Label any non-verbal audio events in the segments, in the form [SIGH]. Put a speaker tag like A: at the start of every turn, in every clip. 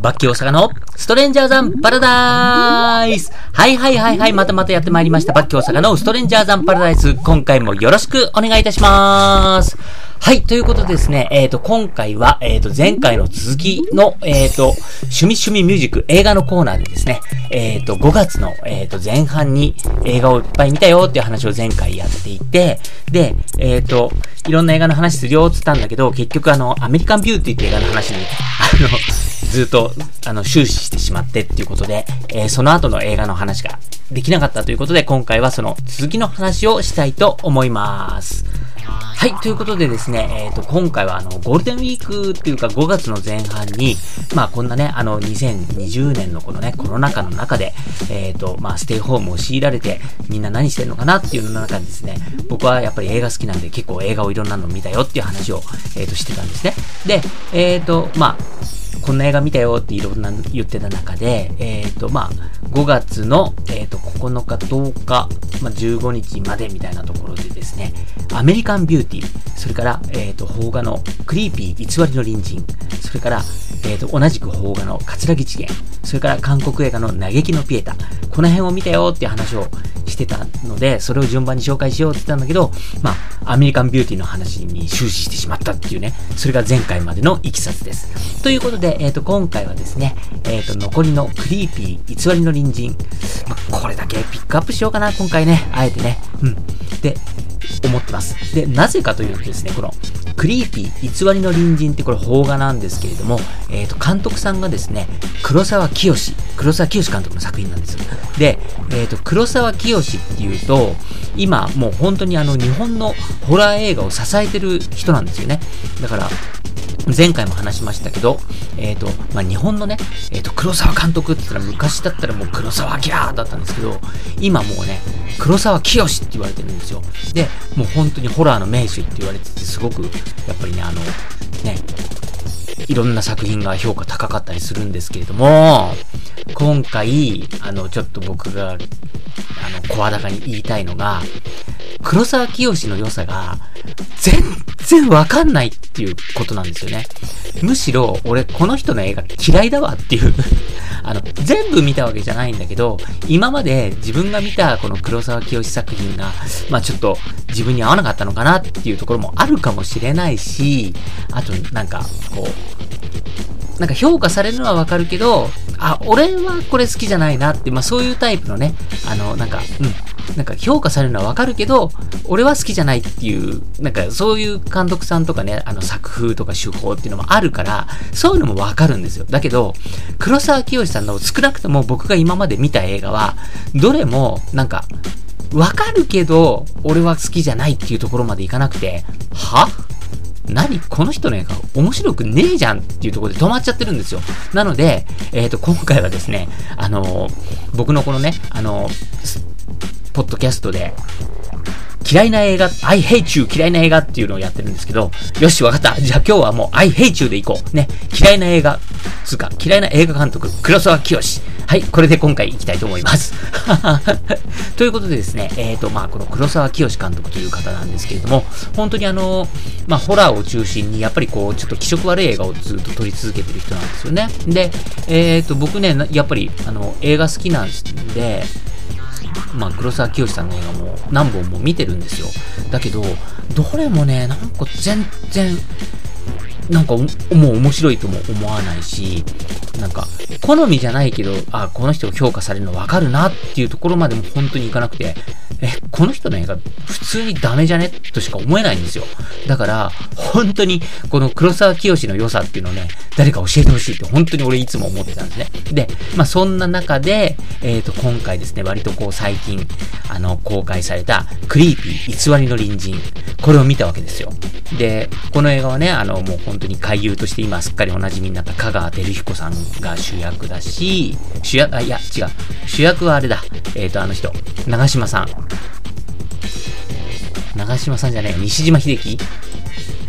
A: バッキー大阪のストレンジャーザンパラダイスはいはいはいはい、またまたやってまいりました。バッキー大阪のストレンジャーザンパラダイス。今回もよろしくお願いいたします。はい、ということでですね、えっ、ー、と、今回は、えっ、ー、と、前回の続きの、えっ、ー、と、趣味趣味ミュージック映画のコーナーでですね、えっ、と、5月の、えっ、と、前半に映画をいっぱい見たよっていう話を前回やっていて、で、えっ、と、いろんな映画の話するよって言ったんだけど、結局あの、アメリカンビューティーって映画の話に、あの、ずっと、あの、終始してしまってっていうことで、えー、その後の映画の話ができなかったということで、今回はその続きの話をしたいと思います。はい、ということでですね、えっ、ー、と、今回はあの、ゴールデンウィークっていうか5月の前半に、まあこんなね、あの、2020年のこのね、コロナ禍の中で、えっ、ー、と、まあステイホームを強いられて、みんな何してんのかなっていうの中でですね、僕はやっぱり映画好きなんで結構映画をいろんなの見たよっていう話を、えっ、ー、と、してたんですね。で、えっ、と、まあ、こんな映画見たよっていろんな言ってた中で、えっ、ー、と、まあ、5月の、9日、10日、まあ、15日までみたいなところでですね、アメリカンビューティー、それから、えっ、ー、と、邦画のクリーピー偽りの隣人、それから、えっ、と、同じく邦画の桂木次元、それから韓国映画の嘆きのピエタ、この辺を見たよっていう話をしてたので、それを順番に紹介しようって言ったんだけど、まあ、アメリカンビューティーの話に終始してしまったっていうね、それが前回までのいきさつです。ということで、えっ、ー、と、今回はですね、えっ、ー、と、残りのクリーピー偽りの隣人、まあ、これだけピックアップしようかな、今回ね、あえてね。うん。で、思ってます。で、なぜかというとですね、この、クリーピー偽りの隣人ってこれ邦画なんですけれども、えっ、ー、と、監督さんがですね、黒沢清、黒沢清監督の作品なんですよ。で、えっ、ー、と、黒沢清っていうと、今もう本当にあの日本のホラー映画を支えてる人なんですよね。だから、前回も話しましたけど、えっ、ー、と、まあ、日本のね、えっ、ー、と、黒沢監督って言ったら昔だったらもう黒沢明だったんですけど、今もうね、黒沢清って言われてるんですよ。で、もう本当にホラーの名手って言われてて、すごく、やっぱりね、あの、ね、いろんな作品が評価高かったりするんですけれども、今回、あの、ちょっと僕が、あの、声高に言いたいのが、黒沢清の良さが、全然わかんないっていうことなんですよね。むしろ、俺、この人の映画嫌いだわっていうあの、全部見たわけじゃないんだけど、今まで自分が見たこの黒沢清作品が、まあちょっと自分に合わなかったのかなっていうところもあるかもしれないし、あと、なんか、こう、なんか評価されるのはわかるけど、あ、俺はこれ好きじゃないなって、まあそういうタイプのね、あの、なんか、うん、なんか評価されるのはわかるけど、俺は好きじゃないっていう、なんかそういう監督さんとかね、あの作風とか手法っていうのもあるから、そういうのもわかるんですよ。だけど、黒沢清さんの少なくとも僕が今まで見た映画は、どれもなんか、わかるけど、俺は好きじゃないっていうところまでいかなくて、は？何この人の映画面白くねえじゃんっていうところで止まっちゃってるんですよ。なので、えっ、ー、と、今回はですね、あのー、僕のこのね、あのー、ポッドキャストで、嫌いな映画、I hate you 嫌いな映画っていうのをやってるんですけど、よし、わかった。じゃあ今日はもう I hate you でいこう。ね。嫌いな映画、つうか、嫌いな映画監督、黒沢清。はい、これで今回行きたいと思います。[LAUGHS] ということでですね、えっ、ー、と、まあ、この黒沢清監督という方なんですけれども、本当にあの、まあ、ホラーを中心に、やっぱりこう、ちょっと気色悪い映画をずっと撮り続けてる人なんですよね。で、えっ、ー、と、僕ね、やっぱり、あの、映画好きなんで、まあ、黒沢清さんの映画も何本も見てるんですよ。だけど、どれもね、なんか全然、なんかもう面白いとも思わないし、なんか、好みじゃないけど、あ、この人が評価されるの分かるなっていうところまでも本当にいかなくて、え、この人の映画普通にダメじゃね？としか思えないんですよ。だから、本当にこの黒沢清の良さっていうのをね、誰か教えてほしいって本当に俺いつも思ってたんですね。で、まあそんな中で、えっ、ー、と、今回ですね、割とこう最近、あの、公開された、クリーピー偽りの隣人、これを見たわけですよ。で、この映画はね、あの、もう本当に俳優として今すっかりお馴染みになった香川照彦さんが主役だし、主役、あ、いや、違う。主役はあれだ。えっ、ー、と、あの人。長島さん。長嶋さんじゃねえ。西島秀樹？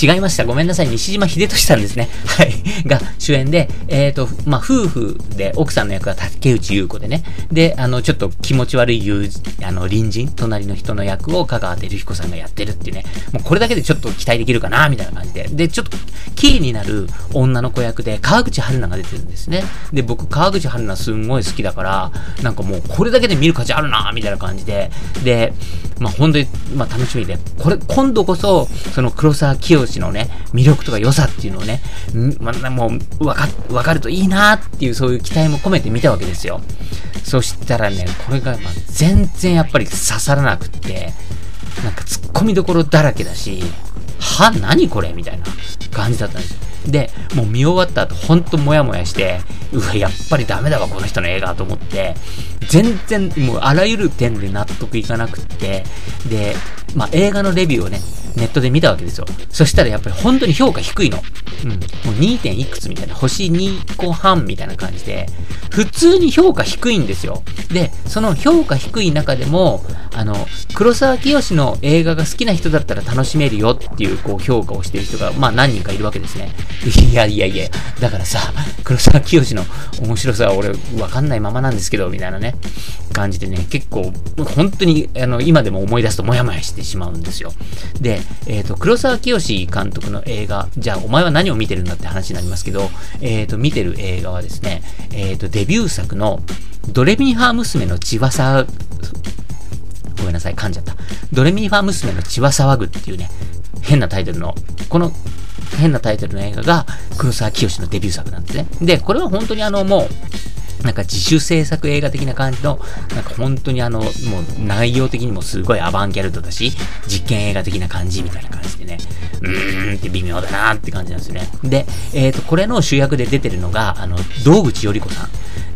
A: 違いました。ごめんなさい。西島秀俊さんですね。[LAUGHS] はい。が主演で、えっ、ー、と、まあ、夫婦で、奥さんの役は竹内優子でね。で、あの、ちょっと気持ち悪い友あの、隣人、隣の人の役を香川照彦さんがやってるっていうね。もうこれだけでちょっと期待できるかな、みたいな感じで。で、ちょっと、キーになる女の子役で、川口春奈が出てるんですね。で、僕、川口春奈すんごい好きだから、なんかもう、これだけで見る価値あるな、みたいな感じで。で、まあ、本当に、まあ、楽しみで。これ、今度こそ、その黒沢清のね、魅力とか良さっていうのをね、まあ、もう、わか、わかるといいなっていう、そういう期待も込めて見たわけですよ。そしたらね、これが、ま、全然やっぱり刺さらなくって、なんか突っ込みどころだらけだし、は何これみたいな感じだったんですよ。で、もう見終わった後、ほんとモヤモヤして、うわ、やっぱりダメだわ、この人の映画と思って、全然、もうあらゆる点で納得いかなくって、で、まあ、映画のレビューをね、ネットで見たわけですよ。そしたらやっぱり本当に評価低いの。うん。もう 2. 点いくつみたいな、星2個半みたいな感じで、普通に評価低いんですよ。で、その評価低い中でも、あの、黒沢清の映画が好きな人だったら楽しめるよっていう、こう、評価をしてる人が、まあ何人かいるわけですね。いやいやいや、だからさ、黒沢清の面白さは俺、わかんないままなんですけど、みたいなね、感じでね、結構、本当に、あの、今でも思い出すとモヤモヤしてしまうんですよ。で、えっ、ー、と、黒沢清監督の映画、じゃあお前は何を見てるんだって話になりますけど、えっ、ー、と、見てる映画はですね、えっ、ー、と、デビュー作の、ドレミファ娘の血はさ、ごめんなさい、噛んじゃった。ドレミファ娘の血は騒ぐっていうね、変なタイトルの、この変なタイトルの映画が黒沢清のデビュー作なんですね。で、これは本当にあの、もう、なんか自主制作映画的な感じの、なんか本当にあの、もう内容的にもすごいアバンギャルドだし、実験映画的な感じみたいな感じでね、うーんって微妙だなって感じなんですよね。で、えっ、ー、と、これの主役で出てるのが、あの、道口より子さん。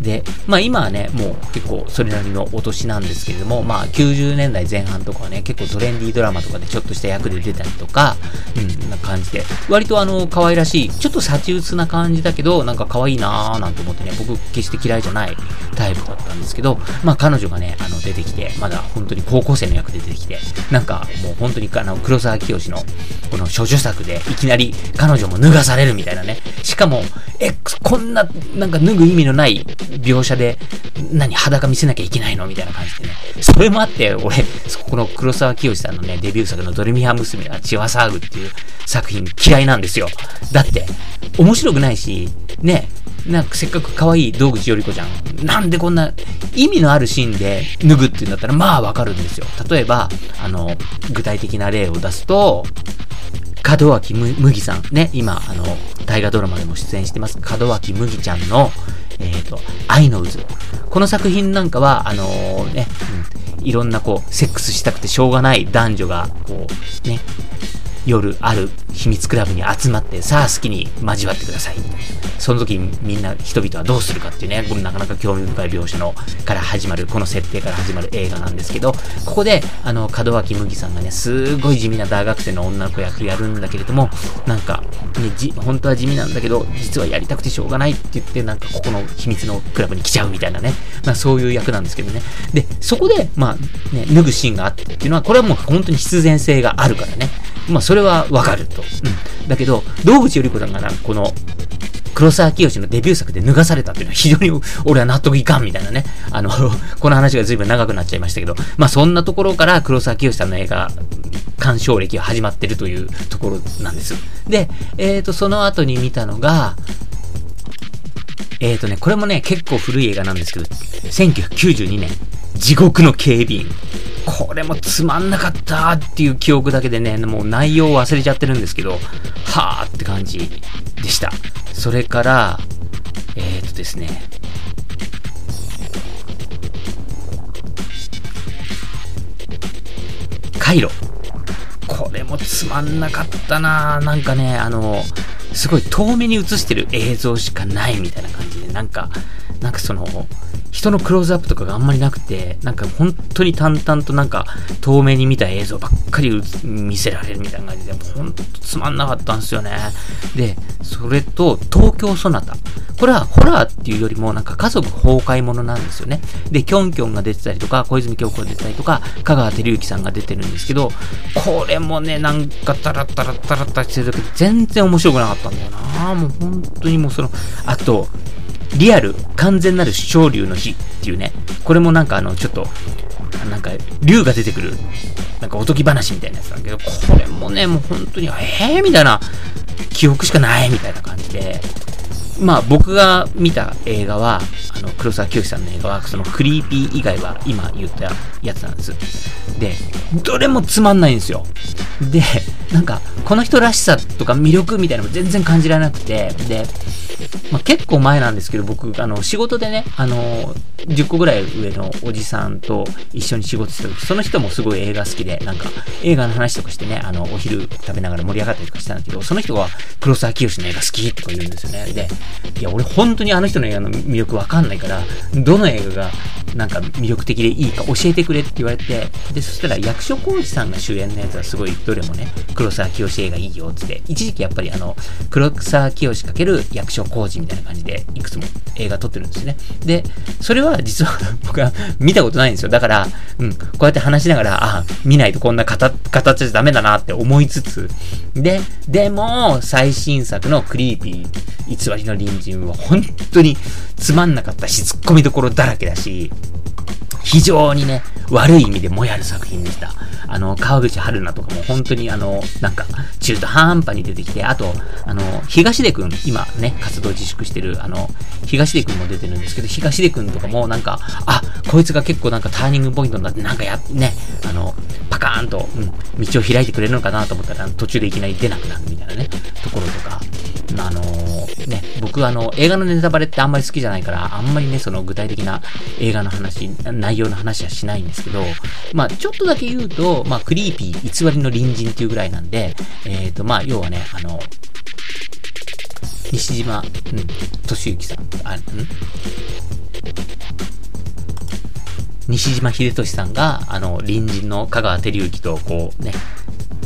A: で、まあ今はね、もう結構それなりのお年なんですけれども、まあ90年代前半とかはね、結構トレンディードラマとかでちょっとした役で出たりとか、うん、な感じで、割とあの、可愛らしい、ちょっと幸薄な感じだけど、なんか可愛いなーなんて思ってね、僕決して嫌いじゃないタイプだったんですけど、まあ彼女がね、あの、出てきて、まだ本当に高校生の役で出てきて、なんかもう本当にあの、黒沢清のこの処女作でいきなり彼女も脱がされるみたいなね。しかも、え、こんな、なんか脱ぐ意味のない描写で、何、裸見せなきゃいけないの？みたいな感じでね。それもあって、俺、この黒沢清さんのね、デビュー作のドレミハ娘は血は騒ぐっていう作品嫌いなんですよ。だって、面白くないし、ね、なんかせっかく可愛い道口より子ちゃん、なんでこんな意味のあるシーンで脱ぐっていうんだったらまあわかるんですよ。例えば、あの、具体的な例を出すと、門脇麦さん、ね、今、あの、大河ドラマでも出演してます、門脇麦ちゃんの、えっ、ー、と、愛の渦。この作品なんかは、あのー、ね、うん、いろんなこう、セックスしたくてしょうがない男女が、こう、ね、夜ある秘密クラブに集まって、さあ好きに交わってください。その時みんな人々はどうするかっていうね、これなかなか興味深い描写の、から始まる、この設定から始まる映画なんですけど、ここで、あの、門脇麦さんがね、すごい地味な大学生の女の子役やるんだけれども、なんか、ね、じ、本当は地味なんだけど、実はやりたくてしょうがないって言って、なんかここの秘密のクラブに来ちゃうみたいなね、まあそういう役なんですけどね。で、そこで、まあ、ね、脱ぐシーンがあってっていうのは、これはもう本当に必然性があるからね。まあそそれはわかると。うん。だけど、道口より子さんがな、この、黒沢清のデビュー作で脱がされたっていうのは非常に俺は納得いかんみたいなね。あの、[LAUGHS] この話が随分長くなっちゃいましたけど、まあそんなところから黒沢清さんの映画、鑑賞歴が始まってるというところなんです。で、えっ、ー、と、その後に見たのが、えっ、ー、とね、これもね、結構古い映画なんですけど、1992年、地獄の警備員。これもつまんなかったっていう記憶だけでね、もう内容を忘れちゃってるんですけど、はーって感じでした。それから、えー、とですね、カイロ。これもつまんなかったななんかね、あの、すごい遠目に映してる映像しかないみたいな感じで、なんか、なんかその、人のクローズアップとかがあんまりなくて、なんか本当に淡々となんか遠目に見た映像ばっかり見せられるみたいな感じで、ほんとつまんなかったんですよね。で、それと東京ソナタ。これはホラーっていうよりもなんか家族崩壊ものなんですよね。で、キョンキョンが出てたりとか、小泉京子が出てたりとか、香川照之さんが出てるんですけど、これもね、なんかタラタラタラタラしてるだけど、全然面白くなかったんだよなもう本当にもうその、あと、リアル、完全なる昇竜の日っていうね、これもなんかあの、ちょっと、なんか、竜が出てくる、なんかおとぎ話みたいなやつなんだけど、これもね、もう本当に、えーみたいな、記憶しかないみたいな感じで、まあ僕が見た映画は、あの、黒沢清さんの映画は、そのクリーピー以外は今言ったやつなんです。で、どれもつまんないんですよ。で、なんか、この人らしさとか魅力みたいなのも全然感じられなくて、で、まあ、結構前なんですけど、僕、あの、仕事でね、あの、10個ぐらい上のおじさんと一緒に仕事してた時、その人もすごい映画好きで、なんか、映画の話とかしてね、あの、お昼食べながら盛り上がったりとかしたんだけど、その人は黒沢清の映画好きとか言うんですよね。で、いや、俺本当にあの人の映画の魅力わかんないから、どの映画がなんか魅力的でいいか教えてくれって言われて、で、そしたら役所広司さんが主演のやつはすごいどれもね、黒沢清映画いいよってって、一時期やっぱりあの、黒沢清×役所広工事みたいな感じでいくつも映画撮ってるんですね。で、それは実は僕は見たことないんですよ。だから、うん、こうやって話しながら、あ、見ないとこんな形、じゃダメだなって思いつつ、で、でも、最新作のクリーピー、偽りの隣人は本当につまんなかったし、ツッコミどころだらけだし、非常にね、悪い意味でもやる作品でした。あの、川口春奈とかも本当にあの、なんか、中途半端に出てきて、あと、あの、東出くん、今ね、活動自粛してる、あの、東出くんも出てるんですけど、東出くんとかもなんか、あ、こいつが結構なんかターニングポイントになって、なんかや、ね、あの、パカーンと、うん、道を開いてくれるのかなと思ったら、途中でいきなり出なくなるみたいなね、ところとか、あのー、ね、僕あの、映画のネタバレってあんまり好きじゃないから、あんまりね、その具体的な映画の話、内容の話はしないんですけど、まあちょっとだけ言うと、まあクリーピー、偽りの隣人っていうぐらいなんで、えっ、ー、と、まあ要はね、あの、西島、うん、敏之さん、あ、ん？西島秀俊さんが、あの、隣人の香川照之と、こうね、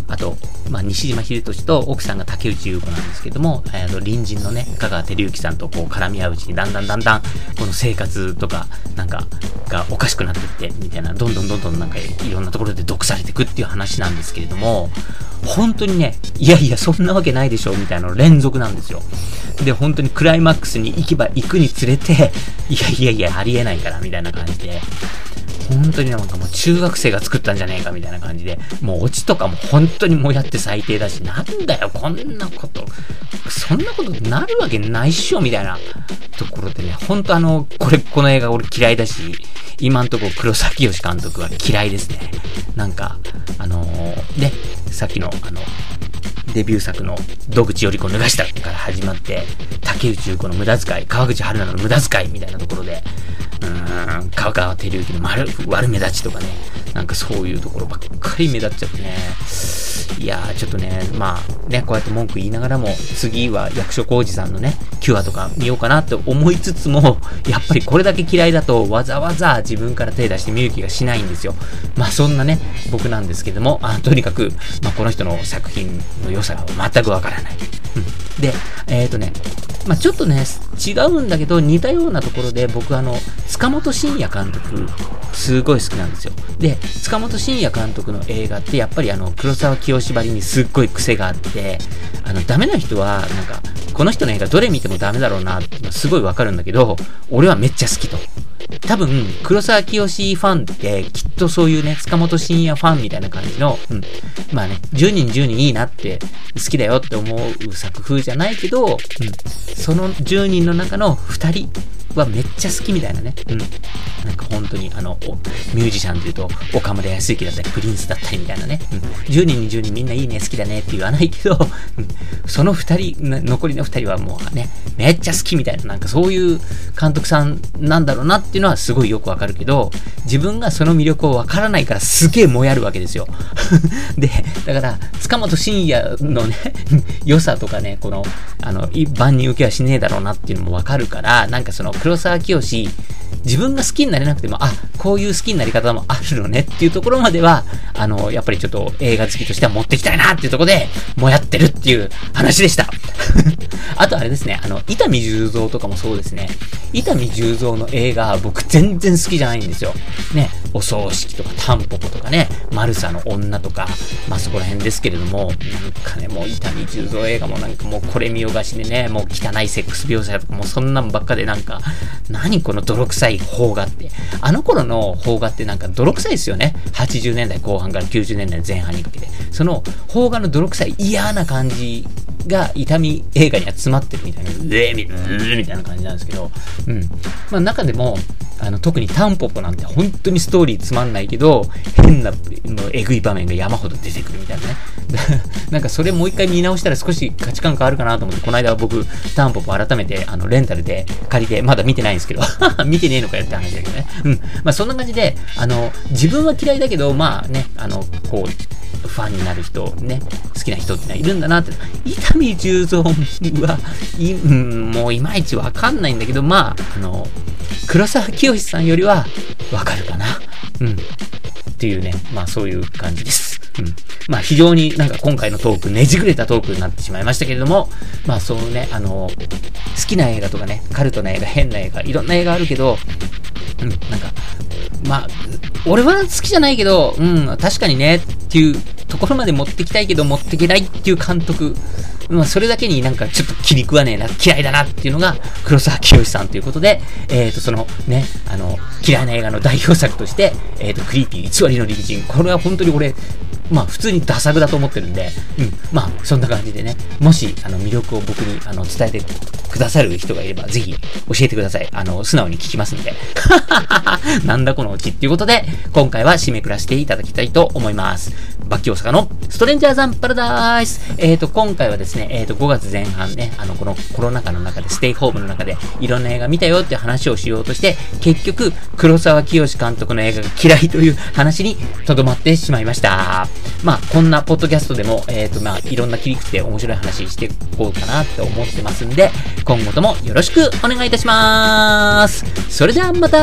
A: あと、まあ、西島秀俊と奥さんが竹内優子なんですけども、えー、隣人のね、香川照之さんとこう絡み合ううちに、だんだんだんだん、この生活とか、なんか、がおかしくなってって、みたいな、どんどんどんどんなんかいろんなところで毒されていくっていう話なんですけれども、本当にね、いやいや、そんなわけないでしょ、みたいなの連続なんですよ。で、本当にクライマックスに行けば行くにつれて、いやいやいや、ありえないから、みたいな感じで、本当になんかもう中学生が作ったんじゃねえかみたいな感じで、もうオチとかも本当にもうやって最低だし、なんだよ、こんなこと、そんなことなるわけないっしょ、みたいなところでね、本当あの、これ、この映画俺嫌いだし、今んとこ黒崎義監督は嫌いですね。なんか、あのー、ね、さっきの、あの、デビュー作の戸口より子脱がしたから始まって、竹内優子の無駄遣い、川口春奈の無駄遣いみたいなところで、うーん、川川照之の丸悪目立ちとかね、なんかそういうところばっかり目立っちゃってね。いやー、ちょっとね、まあね、こうやって文句言いながらも、次は役所広司さんのね、キュアとか見ようかなって思いつつも、[LAUGHS] やっぱりこれだけ嫌いだと、わざわざ自分から手出して見る気がしないんですよ。まあそんなね、僕なんですけども、あとにかく、まあこの人の作品の良さが全くわからない。うん、で、えっ、ー、とね、まあ、ちょっとね、違うんだけど、似たようなところで、僕あの、塚本慎也監督、すごい好きなんですよ。で、塚本慎也監督の映画って、やっぱりあの、黒沢清ばりにすっごい癖があって、あの、ダメな人は、なんか、この人の映画どれ見てもダメだろうなってすごいわかるんだけど、俺はめっちゃ好きと。多分、黒沢清ファンって、きっとそういうね、塚本慎也ファンみたいな感じの、うん、まあね、10人10人いいなって、好きだよって思う作風じゃないけど、うん、その10人の中の2人はめっちゃ好きみたいなね。うん。なんか本当に、あの、ミュージシャンで言うと、岡村康之だったり、プリンスだったりみたいなね。うん。10人に10人みんないいね、好きだねって言わないけど、うん。その2人、残りの2人はもうね、めっちゃ好きみたいな、なんかそういう監督さんなんだろうなっていうのはすごいよくわかるけど、自分がその魅力をわからないからすげえもやるわけですよ。[LAUGHS] で、だから、塚本慎也のね、[LAUGHS] 良さとかね、この、あの、万人受けはしねえだろうなっていうのもわかるから、なんかその、黒沢清自分が好きになれなくても、あ、こういう好きになり方もあるのねっていうところまでは、あの、やっぱりちょっと映画好きとしては持ってきたいなっていうところで、もやってるっていう話でした。[LAUGHS] あとあれですね、あの、伊丹十三とかもそうですね。伊丹十三の映画、僕全然好きじゃないんですよ。ね、お葬式とかタンポポとかね、マルサの女とか、まあそこら辺ですけれども、なんかね、もう伊丹十三映画もなんかもうこれ見よがしでね、もう汚いセックス描写とかもうそんなんばっかでなんか、何この泥臭い邦画って。あの頃の邦画ってなんか泥臭いですよね。80年代後半から90年代前半にかけて。その邦画の泥臭い嫌な感じが痛み映画には詰まってるみたいな、うえみたいな感じなんですけど、うん。まあ中でも、あの、特にタンポポなんて本当にストーリーつまんないけど、変な、えぐい場面が山ほど出てくるみたいなね。[LAUGHS] なんかそれもう一回見直したら少し価値観変わるかなと思って、この間は僕、タンポポ改めて、あの、レンタルで借りて、まだ見てないんですけど、[LAUGHS] 見てねえのかよって話だけどね。うん。まあそんな感じで、あの、自分は嫌いだけど、まあね、あの、こう、ファンになる人、ね、好きな人ってのはいるんだなって。伊丹十三は、い、うん、もういまいちわかんないんだけど、まあ、あの、黒沢清さんよりはわかるかな。うん。っていうね、まあそういう感じです。うん。まあ非常になんか今回のトーク、ねじくれたトークになってしまいましたけれども、まあそのね、あの、好きな映画とかね、カルトな映画、変な映画、いろんな映画あるけど、うん、なんか、まあ、俺は好きじゃないけど、うん、確かにね、っっていうところまで持ってきたいけど持っていけないっていう監督、まあ、それだけになんかちょっと気に食わねえな、嫌いだなっていうのが黒沢清さんということで、えっ、ー、と、そのね、あの、嫌いな映画の代表作として、えっ、ー、と、クリーピー偽りの隣人。これは本当に俺、まあ普通にダサグだと思ってるんで、うん、まあそんな感じでね、もしあの魅力を僕にあの伝えてくださる人がいれば、ぜひ教えてください。あの、素直に聞きますんで。[LAUGHS] なんだこのうちっていうことで、今回は締めくらしていただきたいと思います。バッキ大阪のストレンジャーザンパラダイス。えっ、ー、と、今回はですねね、えっ、ー、と、5月前半ね、あの、このコロナ禍の中で、ステイホームの中で、いろんな映画見たよって話をしようとして、結局、黒沢清監督の映画が嫌いという [LAUGHS] 話にとどまってしまいました。まあ、こんなポッドキャストでも、えっ、ー、と、まあ、いろんな切り口で面白い話していこうかなって思ってますんで、今後ともよろしくお願いいたします。それではまた